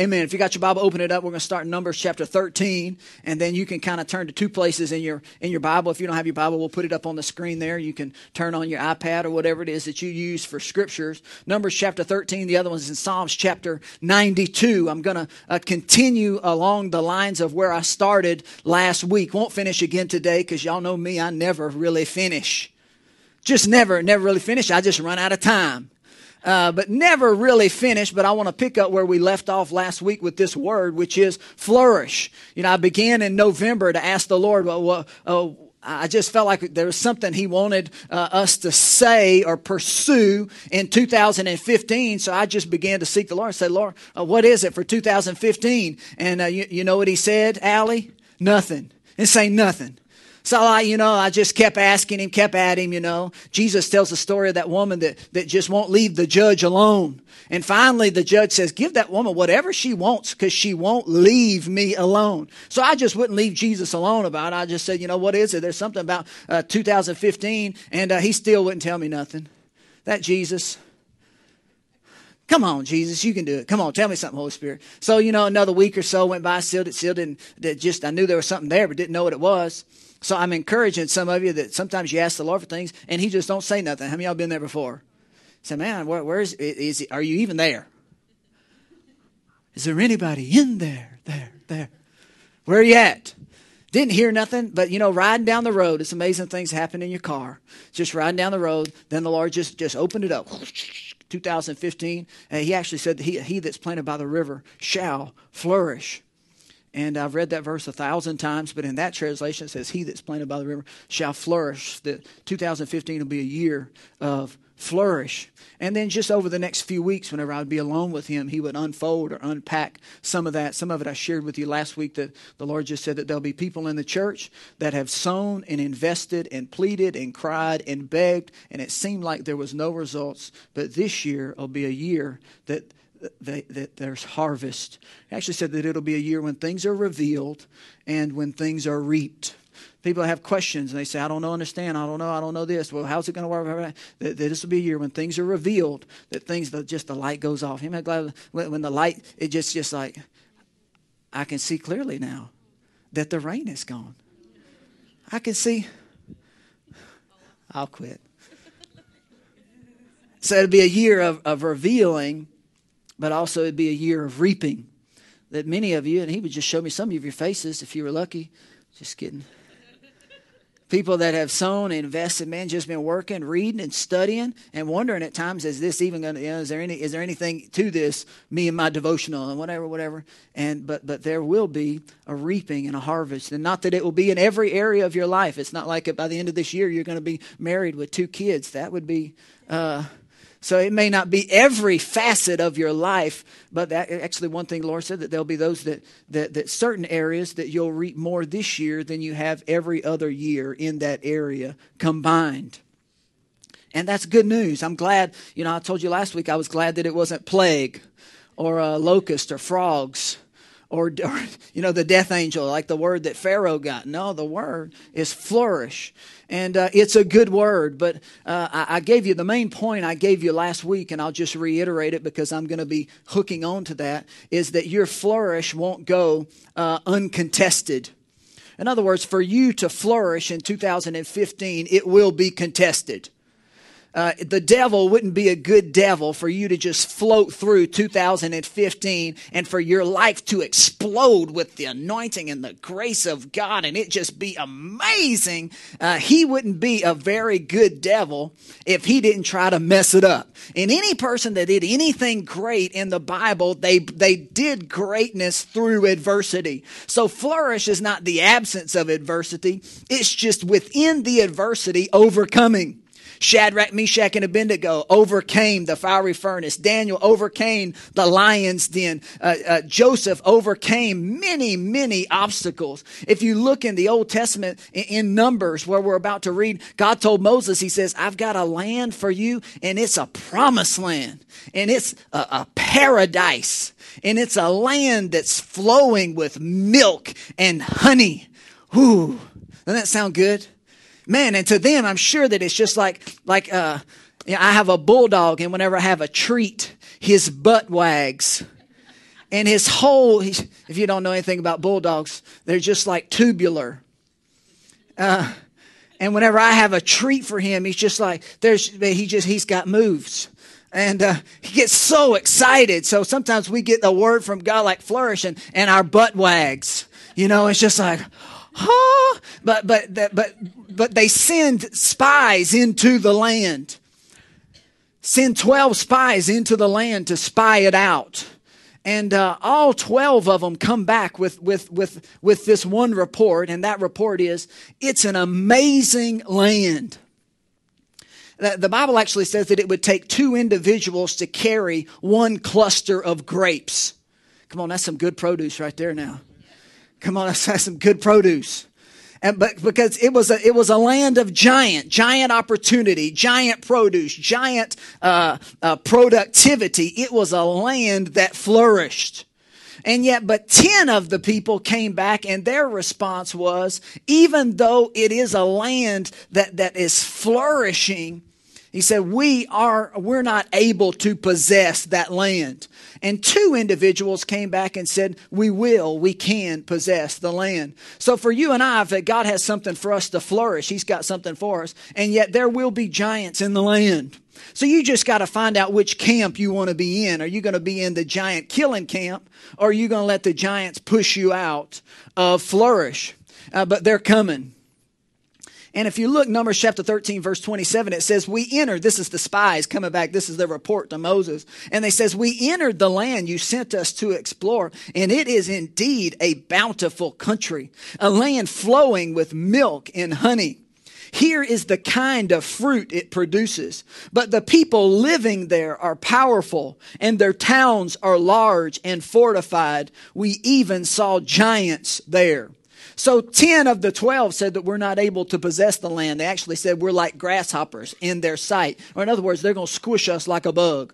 Amen. If you got your Bible, open it up. We're going to start in Numbers chapter 13, and then you can kind of turn to two places in your in your Bible. If you don't have your Bible, we'll put it up on the screen there. You can turn on your iPad or whatever it is that you use for scriptures. Numbers chapter 13. The other one's in Psalms chapter 92. I'm going to uh, continue along the lines of where I started last week. Won't finish again today because y'all know me. I never really finish. Just never, never really finish. I just run out of time. Uh, but never really finished. But I want to pick up where we left off last week with this word, which is flourish. You know, I began in November to ask the Lord, well, uh, I just felt like there was something he wanted uh, us to say or pursue in 2015. So I just began to seek the Lord and say, Lord, uh, what is it for 2015? And uh, you, you, know what he said, Allie? Nothing. And say nothing. So I, you know, I just kept asking him, kept at him, you know. Jesus tells the story of that woman that, that just won't leave the judge alone. And finally the judge says, give that woman whatever she wants because she won't leave me alone. So I just wouldn't leave Jesus alone about it. I just said, you know, what is it? There's something about uh, 2015 and uh, he still wouldn't tell me nothing. That Jesus, Come on, Jesus, you can do it. Come on, tell me something, Holy Spirit. So, you know, another week or so went by, still, it, still didn't, just, I knew there was something there, but didn't know what it was. So I'm encouraging some of you that sometimes you ask the Lord for things and He just don't say nothing. How many y'all been there before? Say, man, where, where is, is are you even there? Is there anybody in there, there, there? Where are you at? Didn't hear nothing, but you know, riding down the road, it's amazing things happen in your car. Just riding down the road, then the Lord just just opened it up. 2015, and He actually said he, he that's planted by the river shall flourish. And I've read that verse a thousand times, but in that translation it says, He that's planted by the river shall flourish. That 2015 will be a year of flourish. And then just over the next few weeks, whenever I'd be alone with him, he would unfold or unpack some of that. Some of it I shared with you last week that the Lord just said that there'll be people in the church that have sown and invested and pleaded and cried and begged, and it seemed like there was no results. But this year will be a year that that, that there's harvest. He actually said that it'll be a year when things are revealed and when things are reaped. People have questions and they say, I don't know, understand, I don't know, I don't know this. Well, how's it going to work? This will be a year when things are revealed, that things, just the light goes off. Glad when the light, it just, just like, I can see clearly now that the rain is gone. I can see, I'll quit. So it'd be a year of, of revealing but also it'd be a year of reaping. That many of you, and he would just show me some of your faces if you were lucky. Just kidding. People that have sown and invested, man, just been working, reading, and studying, and wondering at times, is this even going to? You know, is there any? Is there anything to this? Me and my devotional and whatever, whatever. And but but there will be a reaping and a harvest, and not that it will be in every area of your life. It's not like by the end of this year you're going to be married with two kids. That would be. Uh, so it may not be every facet of your life, but that, actually one thing Lord said that there'll be those that, that, that certain areas that you'll reap more this year than you have every other year in that area combined. And that's good news. I'm glad, you know, I told you last week I was glad that it wasn't plague or a locust or frogs or, or, you know the death angel like the word that pharaoh got. No the word is flourish. And uh, it's a good word but uh, I, I, gave you the main point i gave you last week and i'll just reiterate it because i'm going to be hooking on to that is that your flourish won't go uh, uncontested. In other words for you to flourish in 2015 it will be contested uh, the devil wouldn't be a good devil for you to just float through 2015 and for your life to explode with the anointing and the grace of God and it just be amazing. Uh, he wouldn't be a very good devil if he didn't try to mess it up. And any person that did anything great in the Bible, they, they did greatness through adversity. So flourish is not the absence of adversity. It's just within the adversity overcoming. Shadrach, Meshach, and Abednego overcame the fiery furnace. Daniel overcame the lion's den. Uh, uh, Joseph overcame many, many obstacles. If you look in the Old Testament in, in Numbers, where we're about to read, God told Moses, He says, I've got a land for you, and it's a promised land, and it's a, a paradise, and it's a land that's flowing with milk and honey. Whoo, doesn't that sound good? Man, and to them, I'm sure that it's just like, like, uh, you know, I have a bulldog and whenever I have a treat, his butt wags. and his whole, if you don't know anything about bulldogs, they're just like tubular. Uh, and whenever I have a treat for him, he's just like, there's, he just, he's got moves. And uh, he gets so excited. So sometimes we get a word from God like flourish and, and our butt wags. You know, it's just like, huh? But, but, but, but they send spies into the land. Send 12 spies into the land to spy it out and uh, all 12 of them come back with, with, with, with this one report and that report is it's an amazing land the bible actually says that it would take two individuals to carry one cluster of grapes come on that's some good produce right there now come on that's some good produce. And, but because it was a it was a land of giant giant opportunity giant produce giant uh, uh, productivity. It was a land that flourished. And yet but 10 of the people came back and their response was even though it is a land that that is flourishing he said, we are, we're not able to possess that land. And two individuals came back and said, we will, we can possess the land. So for you and I, if God has something for us to flourish, He's got something for us. And yet there will be giants in the land. So you just got to find out which camp you want to be in. Are you going to be in the giant killing camp or are you going to let the giants push you out of flourish? Uh, but they're coming. And if you look, Numbers chapter 13, verse 27, it says, We entered, this is the spies coming back, this is the report to Moses. And they says, We entered the land you sent us to explore, and it is indeed a bountiful country, a land flowing with milk and honey. Here is the kind of fruit it produces. But the people living there are powerful, and their towns are large and fortified. We even saw giants there. So 10 of the 12 said that we're not able to possess the land. They actually said we're like grasshoppers in their sight. Or in other words, they're going to squish us like a bug.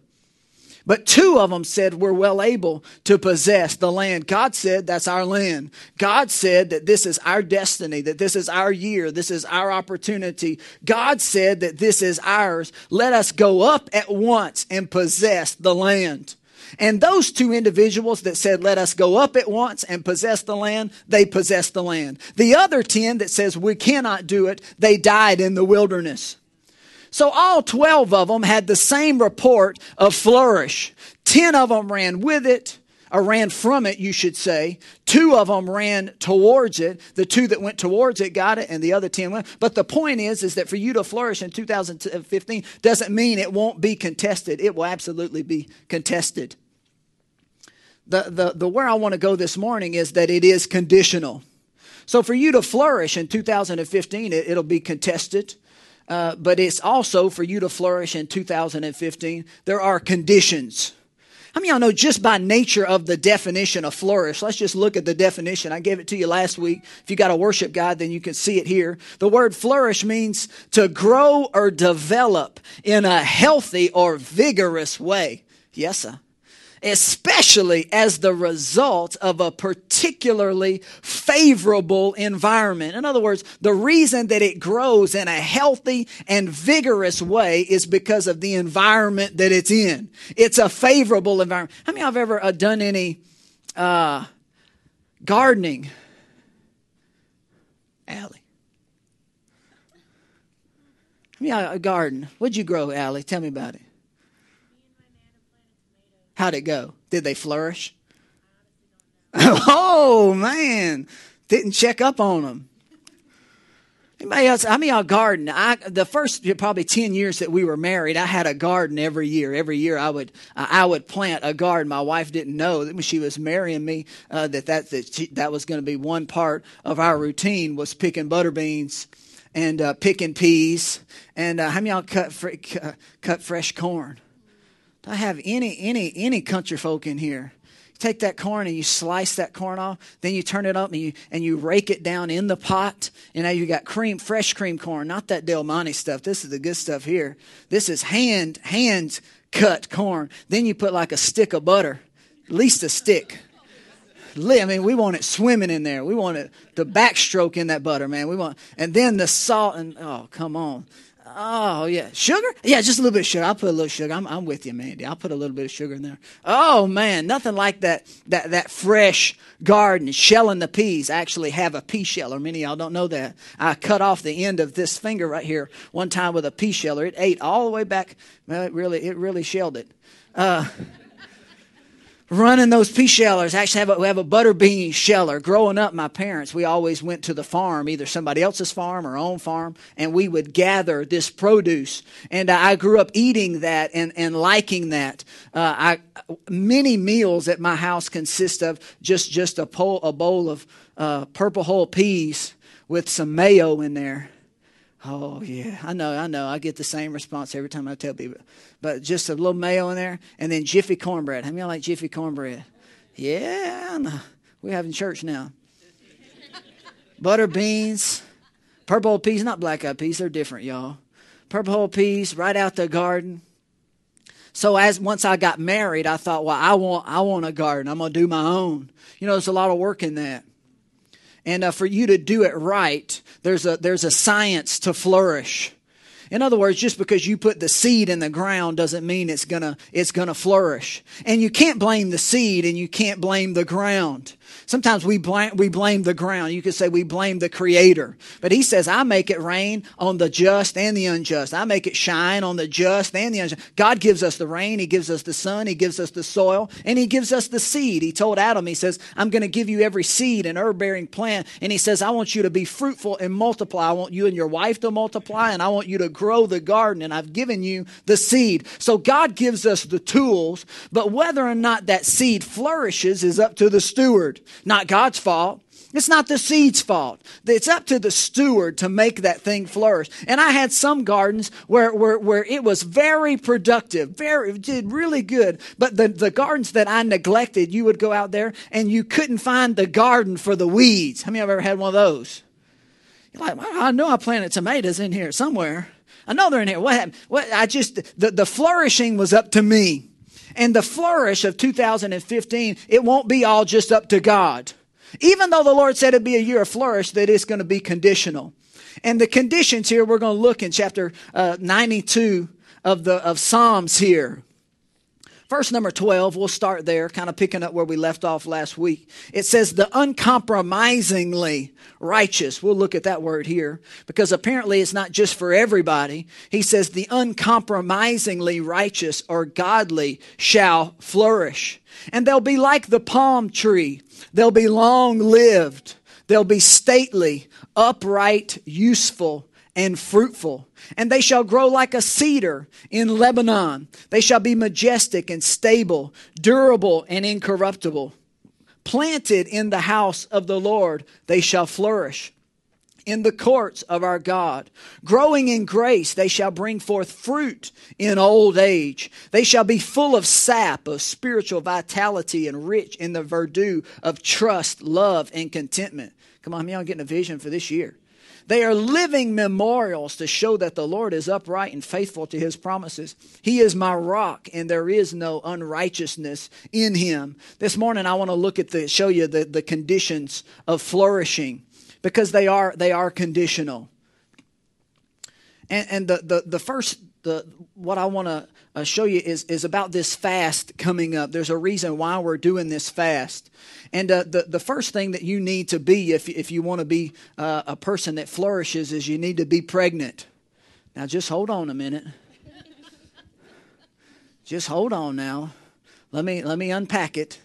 But two of them said we're well able to possess the land. God said that's our land. God said that this is our destiny, that this is our year, this is our opportunity. God said that this is ours. Let us go up at once and possess the land. And those two individuals that said, let us go up at once and possess the land, they possessed the land. The other 10 that says we cannot do it, they died in the wilderness. So all 12 of them had the same report of flourish. 10 of them ran with it, or ran from it, you should say. Two of them ran towards it. The two that went towards it got it, and the other 10 went. But the point is, is that for you to flourish in 2015 doesn't mean it won't be contested. It will absolutely be contested the, the, the where I want to go this morning is that it is conditional. So for you to flourish in 2015, it, will be contested. Uh, but it's also for you to flourish in 2015. There are conditions. Many of y'all know just by nature of the definition of flourish? Let's just look at the definition. I gave it to you last week. If you got a worship guide, then you can see it here. The word flourish means to grow or develop in a healthy or vigorous way. Yes, sir especially as the result of a particularly favorable environment. In other words, the reason that it grows in a healthy and vigorous way is because of the environment that it's in. It's a favorable environment. How many of you have ever uh, done any uh, gardening? Allie. Yeah, a garden. What'd you grow, Allie? Tell me about it. How'd it go? Did they flourish? oh man, didn't check up on them. Anybody else? I mean, our garden. I the first probably ten years that we were married, I had a garden every year. Every year, I would I would plant a garden. My wife didn't know that when she was marrying me uh, that that that, she, that was going to be one part of our routine was picking butter beans and uh, picking peas. And uh, how many y'all cut fr- cut fresh corn? I have any any any country folk in here? You take that corn and you slice that corn off, then you turn it up and you and you rake it down in the pot, and now you got cream, fresh cream corn, not that Del Monte stuff. This is the good stuff here. This is hand hand cut corn. Then you put like a stick of butter, at least a stick. I mean, we want it swimming in there. We want it the backstroke in that butter, man. We want, and then the salt and oh, come on. Oh yeah, sugar. Yeah, just a little bit of sugar. I'll put a little sugar. I'm, I'm with you, Mandy. I'll put a little bit of sugar in there. Oh man, nothing like that. That that fresh garden shelling the peas. I actually have a pea sheller. Many y'all don't know that. I cut off the end of this finger right here one time with a pea sheller. It ate all the way back. Well, it really it really shelled it. Uh, running those pea shellers. Actually, have a, we have a butter bean sheller. Growing up, my parents, we always went to the farm, either somebody else's farm or own farm, and we would gather this produce. And I grew up eating that and, and liking that. Uh, I, many meals at my house consist of just, just a, pole, a bowl of uh, purple hull peas with some mayo in there Oh, yeah, I know, I know. I get the same response every time I tell people. But just a little mayo in there, and then Jiffy cornbread. How many like Jiffy cornbread? Yeah, we're having church now. Butter beans, purple peas, not black eyed peas, they're different, y'all. Purple peas right out the garden. So as once I got married, I thought, well, I want I want a garden. I'm gonna do my own. You know, there's a lot of work in that. And uh, for you to do it right, there's a, there's a science to flourish. In other words, just because you put the seed in the ground doesn't mean it's gonna, it's gonna flourish. And you can't blame the seed and you can't blame the ground. Sometimes we blame, we blame the ground. You could say we blame the creator. But he says, I make it rain on the just and the unjust. I make it shine on the just and the unjust. God gives us the rain. He gives us the sun. He gives us the soil and he gives us the seed. He told Adam, he says, I'm going to give you every seed and herb bearing plant. And he says, I want you to be fruitful and multiply. I want you and your wife to multiply and I want you to grow the garden and I've given you the seed. So God gives us the tools, but whether or not that seed flourishes is up to the steward. Not God's fault. It's not the seed's fault. It's up to the steward to make that thing flourish. And I had some gardens where, where, where it was very productive, very, did really good. But the, the gardens that I neglected, you would go out there and you couldn't find the garden for the weeds. How many of you have ever had one of those? You're like, well, I know I planted tomatoes in here somewhere. I know they're in here. What happened? What, I just, the, the flourishing was up to me. And the flourish of 2015, it won't be all just up to God. Even though the Lord said it'd be a year of flourish, that it's going to be conditional. And the conditions here, we're going to look in chapter uh, 92 of the of Psalms here. Verse number 12, we'll start there, kind of picking up where we left off last week. It says, the uncompromisingly righteous. We'll look at that word here because apparently it's not just for everybody. He says, the uncompromisingly righteous or godly shall flourish. And they'll be like the palm tree. They'll be long lived. They'll be stately, upright, useful, and fruitful. And they shall grow like a cedar in Lebanon. They shall be majestic and stable, durable and incorruptible. Planted in the house of the Lord, they shall flourish. In the courts of our God. Growing in grace, they shall bring forth fruit in old age. They shall be full of sap, of spiritual vitality, and rich in the verdure of trust, love, and contentment. Come on, y'all getting a vision for this year. They are living memorials to show that the Lord is upright and faithful to his promises. He is my rock, and there is no unrighteousness in him. This morning I want to look at the show you the, the conditions of flourishing because they are they are conditional. And, and the, the, the first the what I want to uh, show you is, is about this fast coming up. There's a reason why we're doing this fast. And uh, the, the first thing that you need to be, if, if you want to be uh, a person that flourishes, is you need to be pregnant. Now, just hold on a minute. just hold on now. Let me, let me unpack it.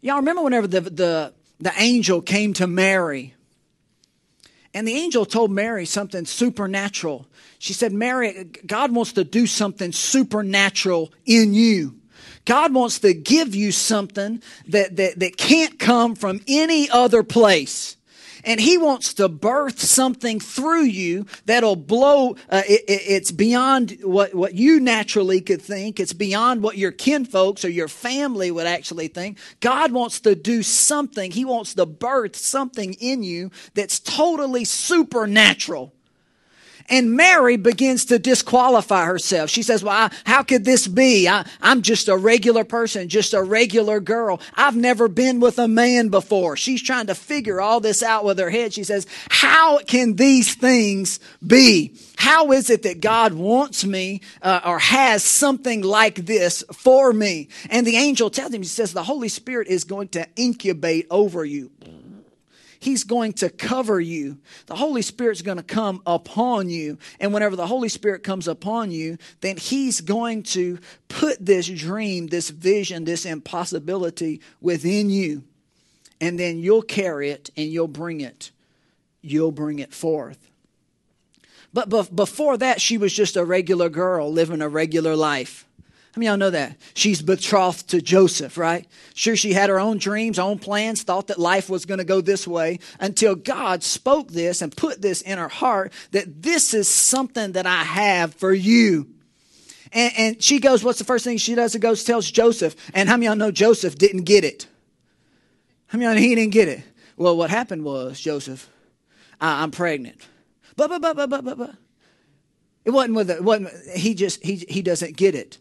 Y'all remember whenever the, the, the angel came to Mary and the angel told Mary something supernatural. She said, Mary, God wants to do something supernatural in you. God wants to give you something that, that, that can't come from any other place and he wants to birth something through you that'll blow uh, it, it, it's beyond what, what you naturally could think. It's beyond what your kinfolks or your family would actually think. God wants to do something. He wants to birth something in you that's totally supernatural And Mary begins to disqualify herself. She says, Well, I, how could this be? I, I'm just a regular person, just a regular girl. I've never been with a man before. She's trying to figure all this out with her head. She says, How can these things be? How is it that God wants me uh, or has something like this for me? And the angel tells him, He says, The Holy Spirit is going to incubate over you. He's going to cover you. The Holy Spirit's going to come upon you. And whenever the Holy Spirit comes upon you, then He's going to put this dream, this vision, this impossibility within you. And then you'll carry it and you'll bring it. You'll bring it forth. But before that, she was just a regular girl living a regular life. Y'all know that? She's betrothed to Joseph, right? Sure, she had her own dreams, own plans, thought that life was going to go this way until God spoke this and put this in her heart that this is something that I have for you. And, and she goes, what's the first thing she does? It goes, tells Joseph. And how many y'all know Joseph didn't get it? How many y'all he didn't get it? Well, what happened was, Joseph, I, I'm pregnant. But, but, but, but, but, but, but. It wasn't with it, wasn't, he just, he, he doesn't get it.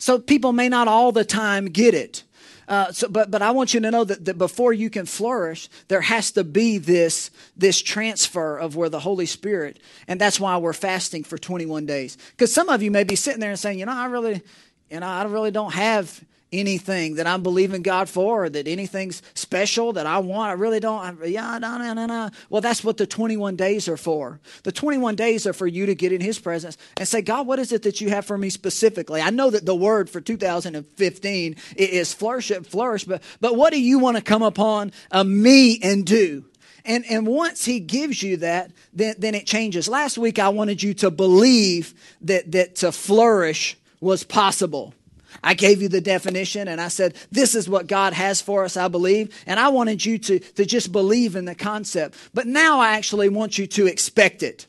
So people may not all the time get it. Uh, so, but but I want you to know that, that before you can flourish, there has to be this this transfer of where the Holy Spirit, and that's why we're fasting for 21 days. Because some of you may be sitting there and saying, you know, I really, you know, I really don't have anything that I'm believing God for, or that anything's special that I want. I really don't. Yeah, no, no, no, no. Well, that's what the 21 days are for. The 21 days are for you to get in His presence and say, God, what is it that you have for me specifically? I know that the word for 2015 is flourish, flourish, but but what do you want to come upon uh, me and do? And, and once he gives you that, then, then it changes. Last week, I wanted you to believe that, that to flourish was possible. I gave you the definition and I said, this is what God has for us, I believe. And I wanted you to, to just believe in the concept. But now I actually want you to expect it.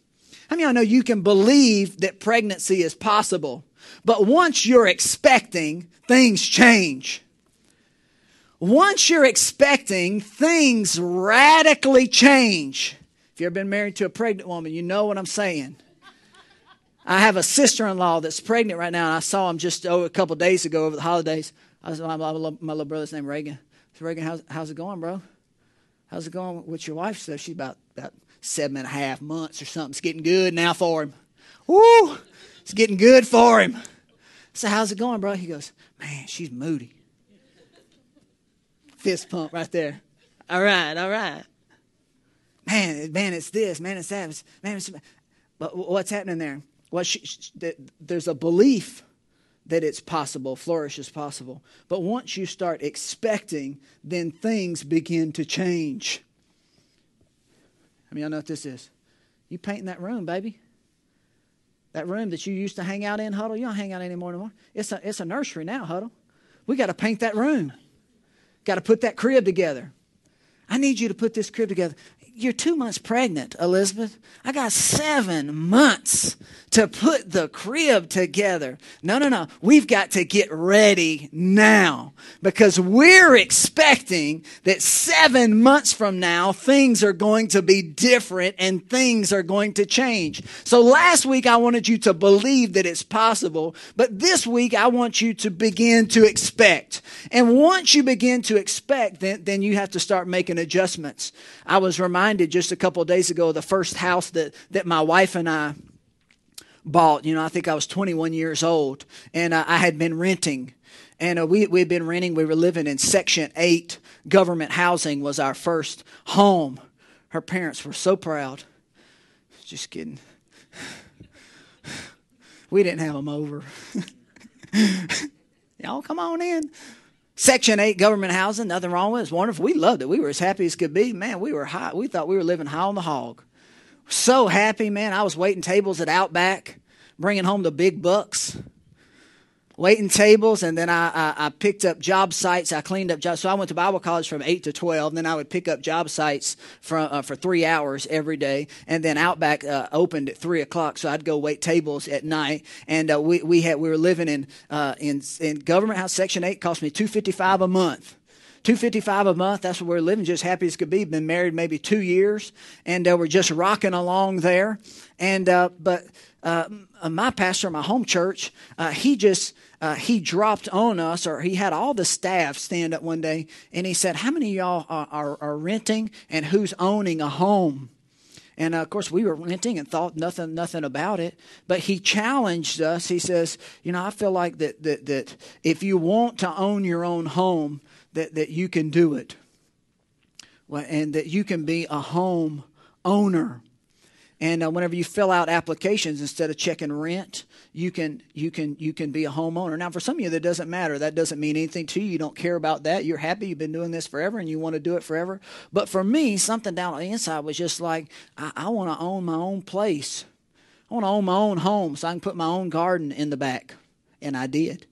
I mean, I know you can believe that pregnancy is possible, but once you're expecting, things change. Once you're expecting, things radically change. If you've ever been married to a pregnant woman, you know what I'm saying. I have a sister in law that's pregnant right now, and I saw him just oh, a couple days ago over the holidays. I was, my, my, my little brother's name Reagan. So Reagan, how's, how's it going, bro? How's it going with your wife? So she's about about seven and a half months or something. It's getting good now for him. Woo! It's getting good for him. So how's it going, bro? He goes, man, she's moody. Fist pump right there. All right, all right. Man, man, it's this. Man, it's that. Man, it's, but what's happening there? Well, she, she, there's a belief that it's possible, flourish is possible. But once you start expecting, then things begin to change. I mean, I know what this is. You painting that room, baby. That room that you used to hang out in, Huddle, you don't hang out anymore anymore. It's a, it's a nursery now, Huddle. We got to paint that room. Got to put that crib together. I need you to put this crib together you're two months pregnant, Elizabeth. I got seven months to put the crib together. No, no, no. We've got to get ready now because we're expecting that seven months from now, things are going to be different and things are going to change. So last week, I wanted you to believe that it's possible, but this week, I want you to begin to expect. And once you begin to expect, then, then you have to start making adjustments. I was reminded just a couple days ago of the first house that, that my wife and I bought. You know, I think I was 21 years old, and uh, I had been renting. And uh, we, we had been renting, we were living in Section 8. Government housing was our first home. Her parents were so proud. Just kidding. We didn't have them over. Y'all come on in. Section 8 government housing, nothing wrong with it. It's wonderful. We loved it. We were as happy as could be. Man, we were high. We thought we were living high on the hog. So happy, man. I was waiting tables at Outback, bringing home the big bucks waiting tables, and then I, I, I, picked up job sites. I cleaned up jobs. So I went to Bible college from 8 to 12. And then I would pick up job sites for, uh, for three hours every day. And then Outback uh, opened at 3 o'clock, so I'd go wait tables at night. And uh, we, we, had, we were living in, uh, in, in Government House Section 8, cost me 255 a month. 255 a month. That's what we're living, just happy as could be. Been married maybe two years, and uh, we're just rocking along there. And uh, but uh, my pastor, my home church, uh, he just uh, he dropped on us, or he had all the staff stand up one day, and he said, "How many of y'all are, are, are renting, and who's owning a home?" And uh, of course, we were renting and thought nothing, nothing about it. But he challenged us. He says, "You know, I feel like that that that if you want to own your own home, that that you can do it, well, and that you can be a home owner." And uh, whenever you fill out applications instead of checking rent, you can you can you can be a homeowner. Now, for some of you, that doesn't matter. That doesn't mean anything to you. You don't care about that. You're happy. You've been doing this forever, and you want to do it forever. But for me, something down on the inside was just like I, I want to own my own place. I want to own my own home, so I can put my own garden in the back. And I did.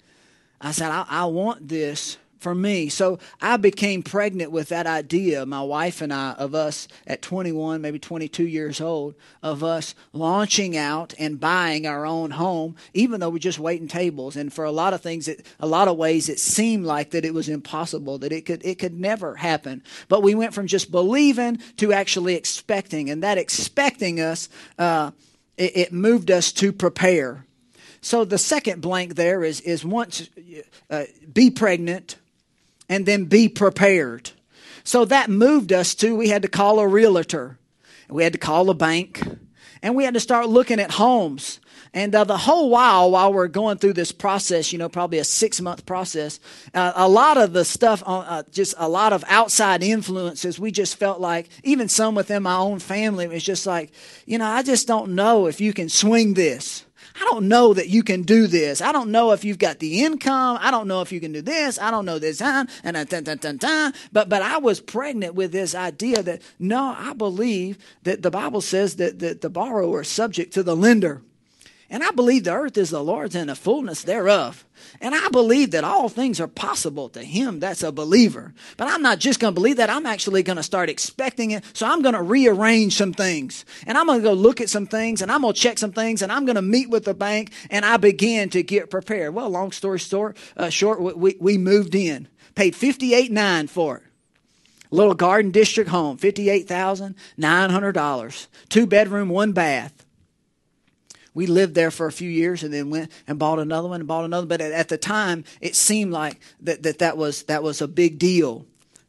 I said I, I want this for me. So I became pregnant with that idea, my wife and I, of us at 21, maybe 22 years old, of us launching out and buying our own home, even though we're just waiting tables. And for a lot of things, it, a lot of ways, it seemed like that it was impossible, that it could, it could never happen. But we went from just believing to actually expecting. And that expecting us, uh, it, it moved us to prepare. So the second blank there is is once uh, be pregnant, and then be prepared. So that moved us to we had to call a realtor, we had to call a bank, and we had to start looking at homes. And uh, the whole while, while we're going through this process, you know, probably a six month process, uh, a lot of the stuff, uh, just a lot of outside influences, we just felt like, even some within my own family, it was just like, you know, I just don't know if you can swing this. I don't know that you can do this. I don't know if you've got the income. I don't know if you can do this. I don't know this. time. And uh, dun, dun, dun, dun. But, but I was pregnant with this idea that no, I believe that the Bible says that, that the borrower is subject to the lender. And I believe the earth is the Lord's and the fullness thereof. And I believe that all things are possible to him that's a believer. But I'm not just going to believe that. I'm actually going to start expecting it. So I'm going to rearrange some things. And I'm going to go look at some things and I'm going to check some things and I'm going to meet with the bank and I begin to get prepared. Well, long story short, uh, short we, we moved in, paid 58 nine for it. Little garden district home, $58,900. Two bedroom, one bath we lived there for a few years and then went and bought another one and bought another. But at, at the time, it seemed like that, that, that, was, that was a big deal.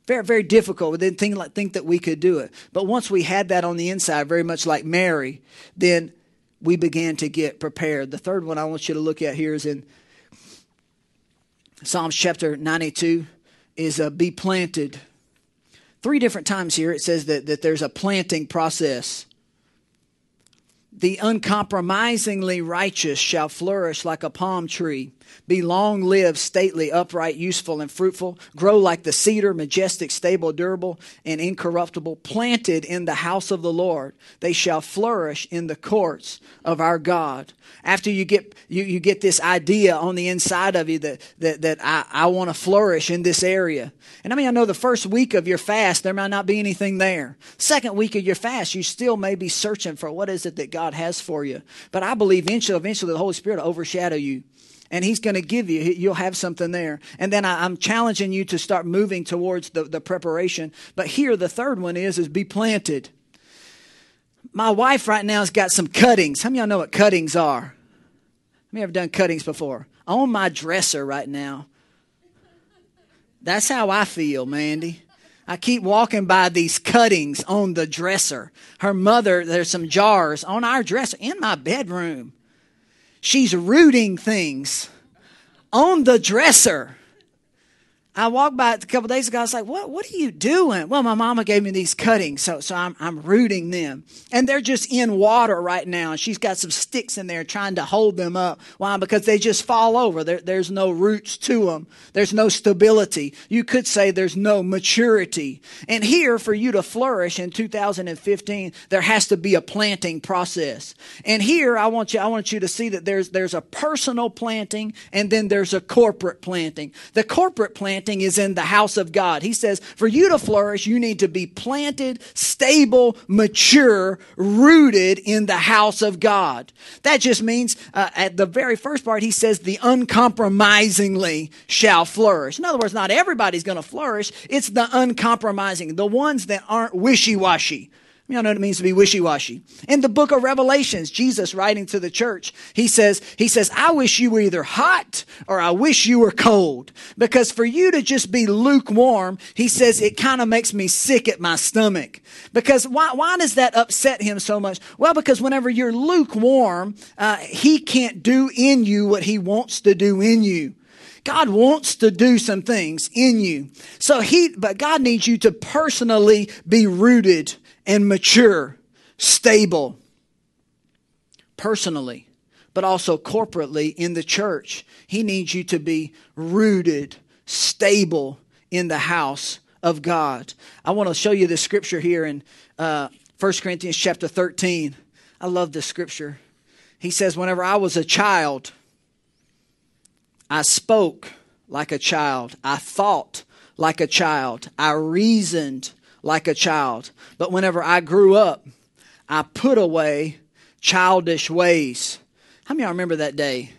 Very, very difficult. We didn't think, like, think that we could do it. But once we had that on the inside, very much like Mary, then we began to get prepared. The third one I want you to look at here is in Psalms chapter 92 is uh, be planted. Three different times here it says that, that there's a planting process. The uncompromisingly righteous shall flourish like a palm tree be long lived, stately, upright, useful, and fruitful. Grow like the cedar, majestic, stable, durable, and incorruptible. Planted in the house of the Lord, they shall flourish in the courts of our God. After you get you, you get this idea on the inside of you that that, that I, I want to flourish in this area. And I mean I know the first week of your fast there might not be anything there. Second week of your fast, you still may be searching for what is it that God has for you. But I believe eventually eventually the Holy Spirit will overshadow you and he's going to give you you'll have something there. And then I, am challenging you to start moving towards the, the preparation. But here the third one is is be planted. My wife right now has got some cuttings. How many y'all know what cuttings are? How many ever done cuttings before? On my dresser right now. That's how i feel mandy. I keep walking by these cuttings on the dresser. Her mother, there's some jars on our dresser in my bedroom. She's rooting things on the dresser. I walked by it a couple days ago. I was like, "What? What are you doing?" Well, my mama gave me these cuttings, so so I'm I'm rooting them, and they're just in water right now. And she's got some sticks in there trying to hold them up. Why? Because they just fall over. There, there's no roots to them. There's no stability. You could say there's no maturity. And here, for you to flourish in 2015, there has to be a planting process. And here, I want you I want you to see that there's there's a personal planting, and then there's a corporate planting. The corporate planting planting is in the house of God. He says, for you to flourish, you need to be planted, stable, mature, rooted in the house of God. That just means, uh, at the very first part, he says, the uncompromisingly shall flourish. In other words, not everybody's going to flourish. It's the uncompromising, the ones that aren't you know what it means to be wishy-washy. In the book of Revelations, Jesus writing to the church, he says, he says, I wish you were either hot or I wish you were cold. Because for you to just be lukewarm, he says, it kind of makes me sick at my stomach. Because why, why does that upset him so much? Well, because whenever you're lukewarm, uh, he can't do in you what he wants to do in you. God wants to do some things in you. So he, but God needs you to personally be rooted and mature, stable, personally, but also corporately in the church. He needs you to be rooted, stable in the house of God. I want to show you this scripture here in uh, 1 Corinthians chapter 13. I love this scripture. He says, Whenever I was a child, I spoke like a child, I thought like a child, I reasoned like a child. But whenever I grew up, I put away childish ways. How many of y'all remember that day?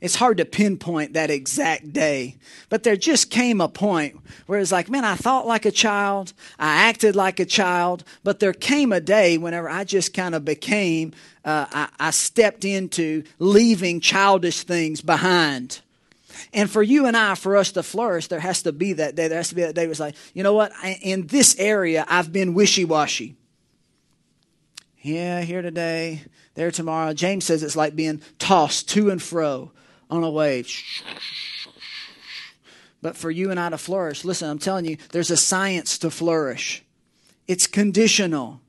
It's hard to pinpoint that exact day, but there just came a point where it's like, man, I thought like a child, I acted like a child, but there came a day whenever I just kind of became, uh, I, I stepped into leaving childish things behind. And for you and I, for us to flourish, there has to be that day. There has to be that day where it's like, you know what? In this area, I've been wishy washy. Yeah, here today, there tomorrow. James says it's like being tossed to and fro on a wave. But for you and I to flourish, listen, I'm telling you, there's a science to flourish. It's conditional.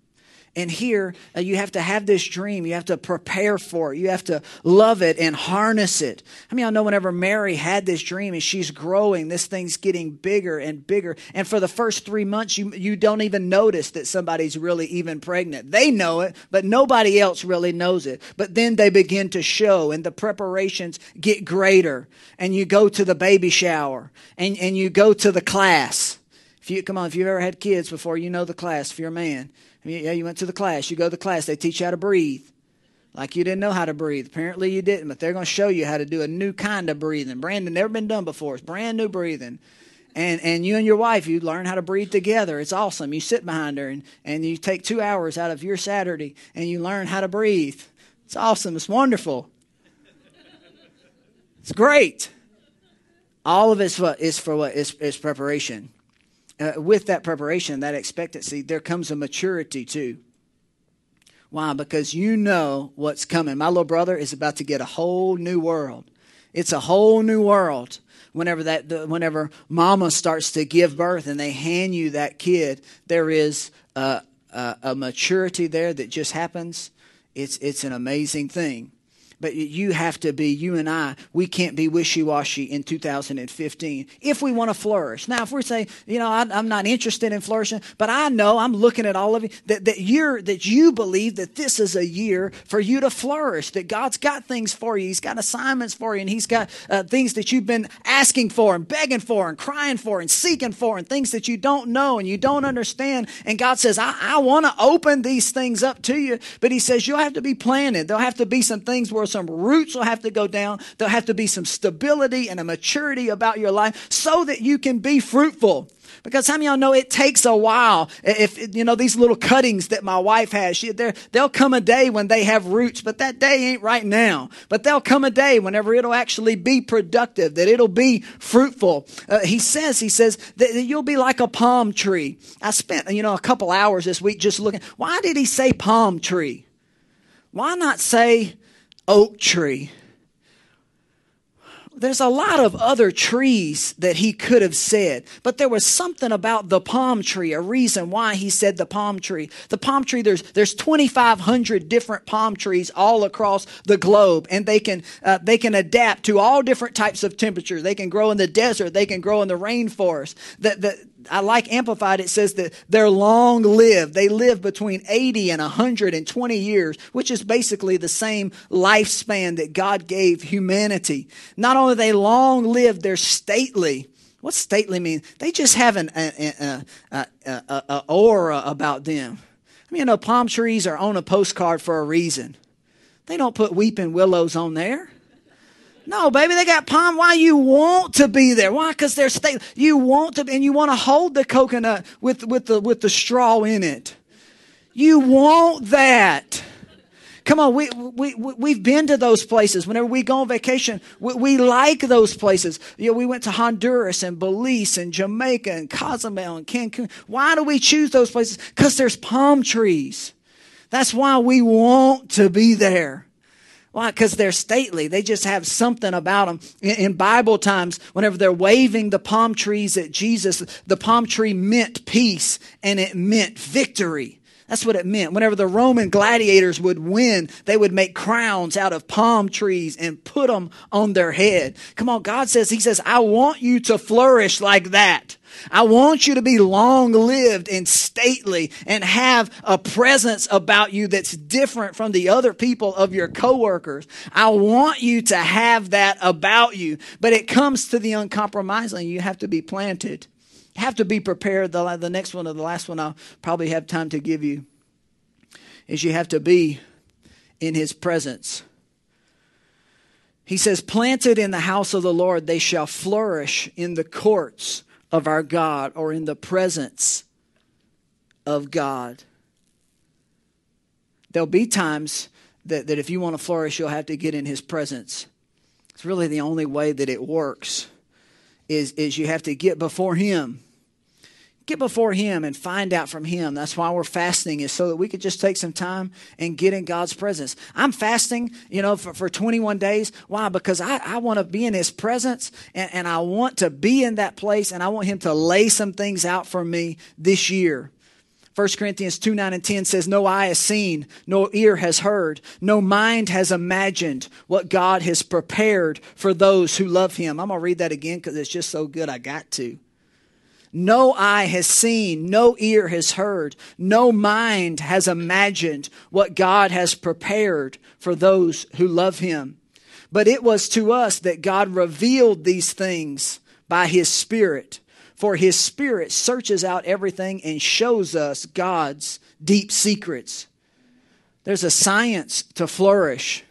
And here, uh, you have to have this dream. You have to prepare for it. You have to love it and harness it. I mean, I know whenever Mary had this dream and she's growing, this thing's getting bigger and bigger. And for the first three months, you, you don't even notice that somebody's really even pregnant. They know it, but nobody else really knows it. But then they begin to show and the preparations get greater. And you go to the baby shower and, and you go to the class. If you, come on, if you've ever had kids before, you know the class if you're a man yeah, you went to the class. You go to the class. They teach you how to breathe. Like you didn't know how to breathe. Apparently you didn't, but they're going to show you how to do a new kind of breathing. Brandon never been done before. It's brand new breathing. And and you and your wife, you learn how to breathe together. It's awesome. You sit behind her and, and you take two hours out of your Saturday and you learn how to breathe. It's awesome. It's wonderful. It's great. All of it's what is for what is, is preparation uh, with that preparation, that expectancy, there comes a maturity too. Why? Because you know what's coming. My little brother is about to get a whole new world. It's a whole new world. Whenever that, the, whenever mama starts to give birth and they hand you that kid, there is a, a, a maturity there that just happens. It's it's an amazing thing. But you have to be, you and I, we can't be wishy washy in 2015 if we want to flourish. Now, if we're saying, you know, I, am not interested in flourishing, but I know I'm looking at all of you that, that you're, that you believe that this is a year for you to flourish, that God's got things for you. He's got assignments for you and He's got uh, things that you've been asking for and begging for and crying for and seeking for and things that you don't know and you don't understand. And God says, I, I want to open these things up to you. But He says, you'll have to be planted. There'll have to be some things where some roots will have to go down. There'll have to be some stability and a maturity about your life so that you can be fruitful. Because some of y'all know it takes a while. If, you know, these little cuttings that my wife has, she, there'll come a day when they have roots, but that day ain't right now. But there'll come a day whenever it'll actually be productive, that it'll be fruitful. Uh, he says, he says that you'll be like a palm tree. I spent, you know, a couple hours this week just looking. Why did he say palm tree? Why not say oak tree. There's a lot of other trees that he could have said, but there was something about the palm tree, a reason why he said the palm tree. The palm tree, there's, there's 2,500 different palm trees all across the globe, and they can, uh, they can adapt to all different types of temperature. They can grow in the desert, they can grow in the rainforest. The, the, I like Amplified, it says that they're long lived. They live between 80 and 120 years, which is basically the same lifespan that God gave humanity. Not only they long lived, they're stately. What's stately mean? They just have an a, a, a, aura about them. I mean, you know, palm trees are on a postcard for a reason. They don't put weeping willows on there. No, baby, they got palm. Why you want to be there? Why? Because they're stately. You want to, and you want to hold the coconut with with the with the straw in it. You want that. Come on, we, we, we've been to those places. Whenever we go on vacation, we, we like those places. You know, we went to Honduras and Belize and Jamaica and Cozumel and Cancun. Why do we choose those places? Because there's palm trees. That's why we want to be there. Why? Because they're stately. They just have something about them. In, Bible times, whenever they're waving the palm trees at Jesus, the palm tree meant peace and it meant victory. That's what it meant. Whenever the Roman gladiators would win, they would make crowns out of palm trees and put them on their head. Come on, God says, He says, I want you to flourish like that. I want you to be long lived and stately and have a presence about you that's different from the other people of your coworkers. I want you to have that about you. But it comes to the uncompromising. You have to be planted have to be prepared. The, the next one or the last one I'll probably have time to give you is you have to be in his presence. He says, Planted in the house of the Lord, they shall flourish in the courts of our God or in the presence of God. There'll be times that, that if you want to flourish, you'll have to get in his presence. It's really the only way that it works is, is you have to get before Him. Get before Him and find out from Him. That's why we're fasting, is so that we could just take some time and get in God's presence. I'm fasting, you know, for, for 21 days. Why? Because I, I want to be in His presence and, and I want to be in that place and I want Him to lay some things out for me this year. 1 Corinthians 2 9 and 10 says, No eye has seen, no ear has heard, no mind has imagined what God has prepared for those who love him. I'm going to read that again because it's just so good, I got to. No eye has seen, no ear has heard, no mind has imagined what God has prepared for those who love him. But it was to us that God revealed these things by his Spirit. For his spirit searches out everything and shows us God's deep secrets. There's a science to flourish.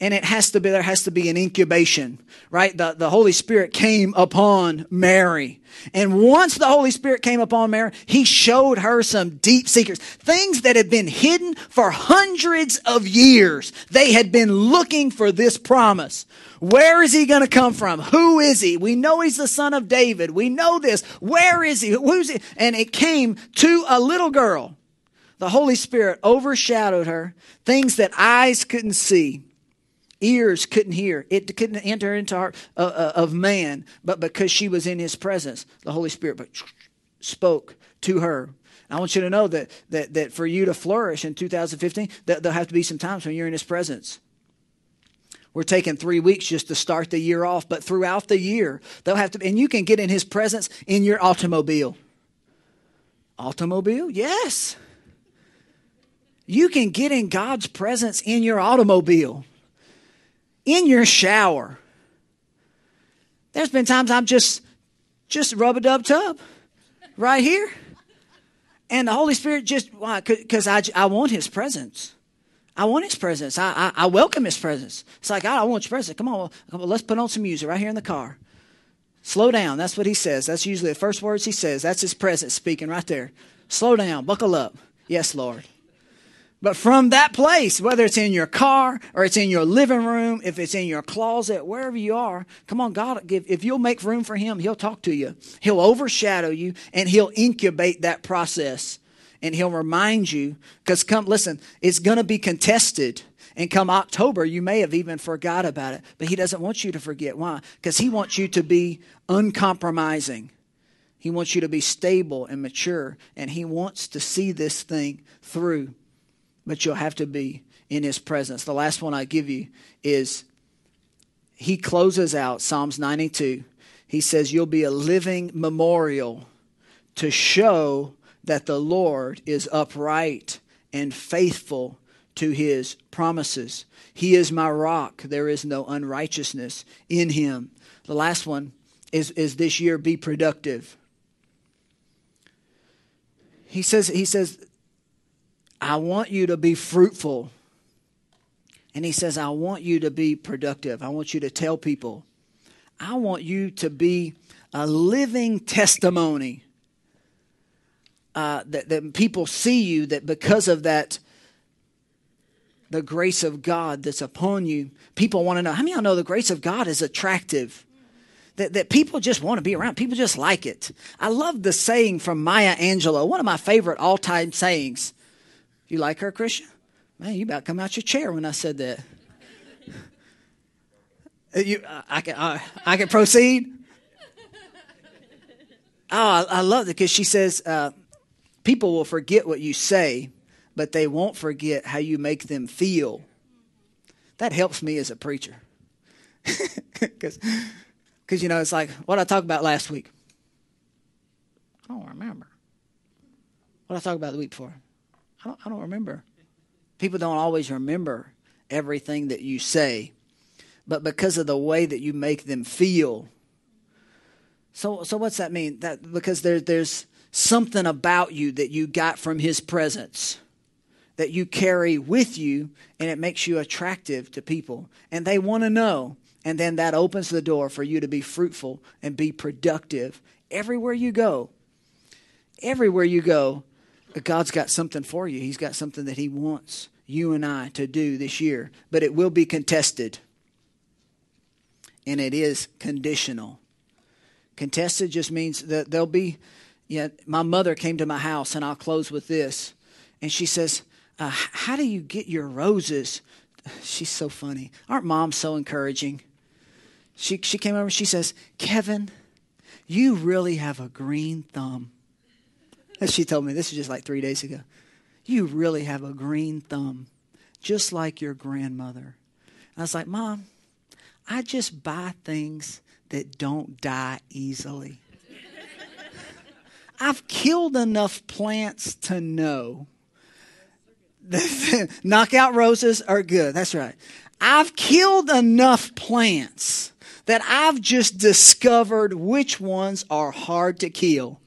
And it has to be, there has to be an incubation, right? The, the Holy Spirit came upon Mary. And once the Holy Spirit came upon Mary, he showed her some deep secrets, things that had been hidden for hundreds of years. They had been looking for this promise. Where is he going to come from? Who is he? We know he's the son of David. We know this. Where is he? Who's he? And it came to a little girl. The Holy Spirit overshadowed her, things that eyes couldn't see ears couldn't hear it couldn't enter into heart uh, uh, of man but because she was in his presence the holy spirit spoke to her i want you to know that that that for you to flourish in 2015 that there'll have to be some times when you're in his presence we're taking three weeks just to start the year off, but throughout the year, they'll have to, and you can get in his presence in your automobile. Automobile? Yes. You can get in God's presence in your automobile, in your shower. There's been times I'm just, just rub a dub tub right here. And the Holy Spirit just, why? Because I, I want his presence. I want his presence. I, I, I, welcome his presence. It's like, God, I want your presence. Come on, come on, let's put on some music right here in the car. Slow down. That's what he says. That's usually the first words he says. That's his presence speaking right there. Slow down. Buckle up. Yes, Lord. But from that place, whether it's in your car or it's in your living room, if it's in your closet, wherever you are, come on, God, if you'll make room for Him, He'll talk to you. He'll overshadow you and He'll incubate that process and he'll remind you. Because come listen it's going to be contested. And come october you may have even forgot about it. But he doesn't want you to forget. Why? Because he wants you to be uncompromising. He wants you to be stable and mature. And he wants to see this thing through but you'll have to be in his presence the last one i give you is he closes out psalms 92 he says you'll be a living memorial to show that the Lord is upright and faithful to his promises. He is my rock. There is no unrighteousness in him. The last one is, is this year be productive. He says, he says, I want you to be fruitful. And he says, I want you to be productive. I want you to tell people. I want you to be a living testimony uh, that, that people see you, that because of that, the grace of God that's upon you, people want to know. How many of y'all know the grace of God is attractive? That, that people just want to be around. People just like it. I love the saying from Maya Angelou, one of my favorite all time sayings. You like her, Christian? Man, you about come out your chair when I said that. You, I, can, I, I can proceed. Oh, I, I love it because she says, uh, people will forget what you say, but they won't forget how you make them feel. That helps me as a preacher. Because, you know, it's like, what I talked about last week? I don't remember. What I talked about the week before? I don't, I don't remember. People don't always remember everything that you say, but because of the way that you make them feel. So, so what's that mean? That because there, there's something about you that you got from His presence that you carry with you, and it makes you attractive to people, and they want to know. And then that opens the door for you to be fruitful and be productive everywhere you go. Everywhere you go, God's got something for you. He's got something that He wants you and I to do this year, but it will be contested. And it is conditional. Contested just means that there'll be, yeah, my mother came to my house, and I'll close with this. And she says, uh, How do you get your roses? She's so funny. Aren't moms so encouraging? She, she came over and she says, Kevin, you really have a green thumb. And she told me this is just like three days ago. You really have a green thumb, just like your grandmother. And I was like, Mom, I just buy things that don't die easily. I've killed enough plants to know that knockout roses are good. That's right. I've killed enough plants that I've just discovered which ones are hard to kill.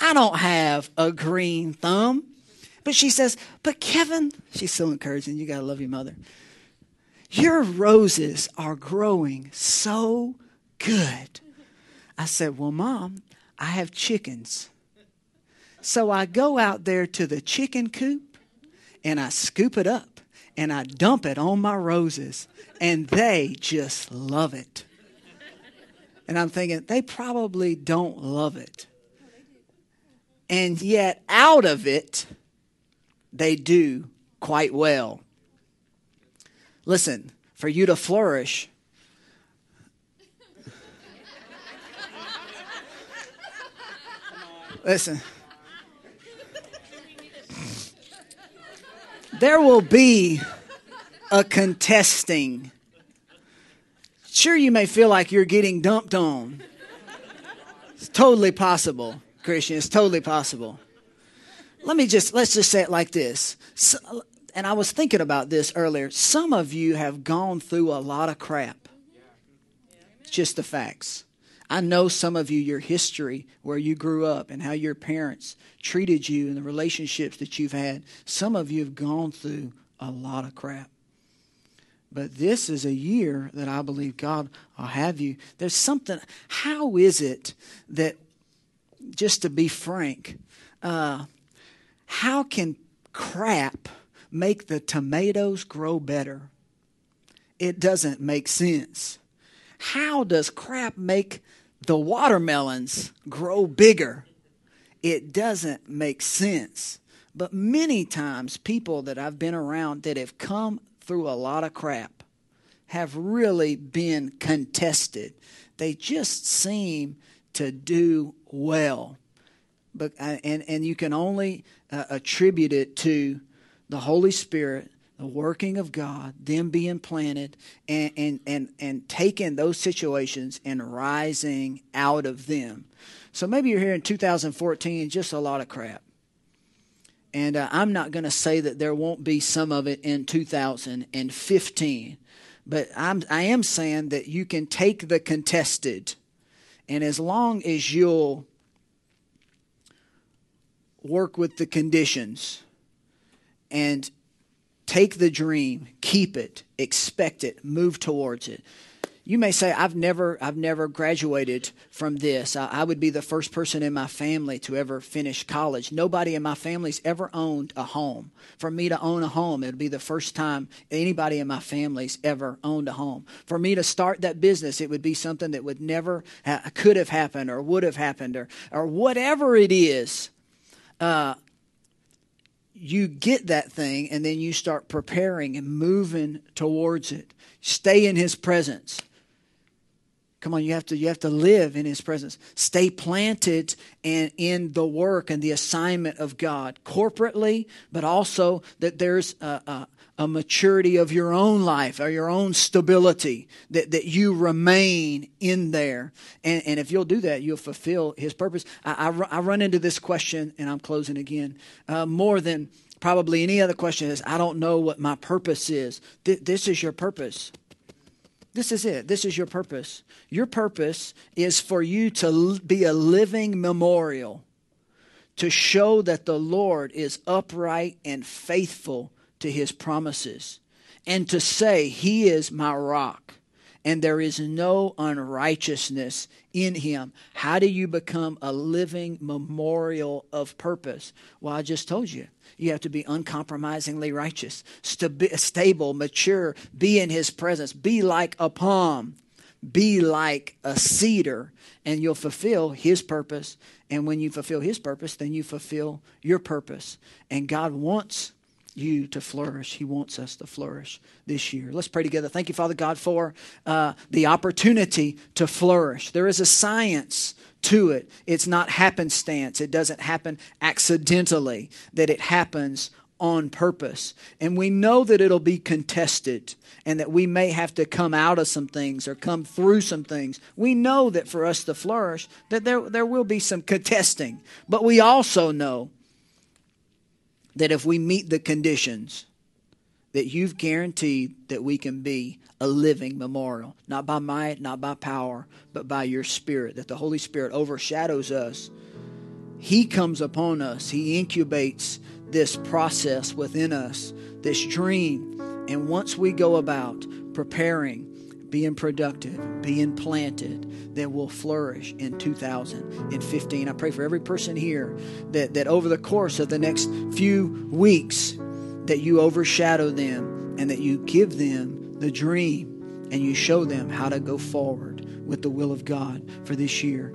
I don't have a green thumb. But she says, But Kevin, she's so encouraging. You got to love your mother. Your roses are growing so good. I said, Well, Mom, I have chickens. So I go out there to the chicken coop and I scoop it up and I dump it on my roses, and they just love it. And I'm thinking, they probably don't love it and yet out of it, they do quite well. Listen, for you to flourish, listen, there will be a contesting. Sure, you may feel like you're getting dumped on. It's totally possible. Christian. It's totally possible. Let me just, let's just say it like this. So, and I was thinking about this earlier. Some of you have gone through a lot of crap. Just the facts. I know some of you, your history, where you grew up and how your parents treated you and the relationships that you've had. Some of you have gone through a lot of crap. But this is a year that I believe God will have you. There's something, how is it that just to be frank, uh, how can crap make the tomatoes grow better? It doesn't make sense. How does crap make the watermelons grow bigger? It doesn't make sense. But many times, people that I've been around that have come through a lot of crap have really been contested. They just seem to do well. But, uh, and, and you can only uh, attribute it to the Holy Spirit, the working of God, them being planted, and, and, and, and taking those situations and rising out of them. So maybe you're here in 2014, just a lot of crap. And uh, I'm not going to say that there won't be some of it in 2015, but I'm, I am saying that you can take the contested And as long as you'll work with the conditions and take the dream, keep it, expect it, move towards it. You may say, I've never, I've never graduated from this. I, I, would be the first person in my family to ever finish college. Nobody in my family's ever owned a home. For me to own a home, it would be the first time anybody in my family's ever owned a home. For me to start that business, it would be something that would never, ha- could have happened or would have happened or, or whatever it is. Uh, you get that thing and then you start preparing and moving towards it. Stay in his presence. Come on, you have to you have to live in his presence. Stay planted and in the work and the assignment of God corporately, but also that there's a, a, a maturity of your own life or your own stability that, that you remain in there. And, and if you'll do that, you'll fulfill his purpose. I, I, I run into this question, and I'm closing again, uh, more than probably any other question is I don't know what my purpose is. Th- this is your purpose. This is it. This is your purpose. Your purpose is for you to be a living memorial to show that the Lord is upright and faithful to his promises and to say, He is my rock and there is no unrighteousness in him. How do you become a living memorial of purpose? Well, I just told you. You have to be uncompromisingly righteous, stable, mature, be in his presence, be like a palm, be like a cedar, and you'll fulfill his purpose. And when you fulfill his purpose, then you fulfill your purpose. And God wants you to flourish. He wants us to flourish this year. Let's pray together. Thank you, Father God, for uh, the opportunity to flourish. There is a science to it. It's not happenstance, it doesn't happen accidentally, that it happens on purpose. And we know that it'll be contested and that we may have to come out of some things or come through some things. We know that for us to flourish, that there, there will be some contesting. But we also know that if we meet the conditions, that you've guaranteed that we can be a living memorial, not by might, not by power, but by your Spirit, that the Holy Spirit overshadows us. He comes upon us, He incubates this process within us, this dream. And once we go about preparing, being productive, being planted, then we'll flourish in 2015. I pray for every person here that, that over the course of the next few weeks, that you overshadow them and that you give them the dream and you show them how to go forward with the will of God for this year.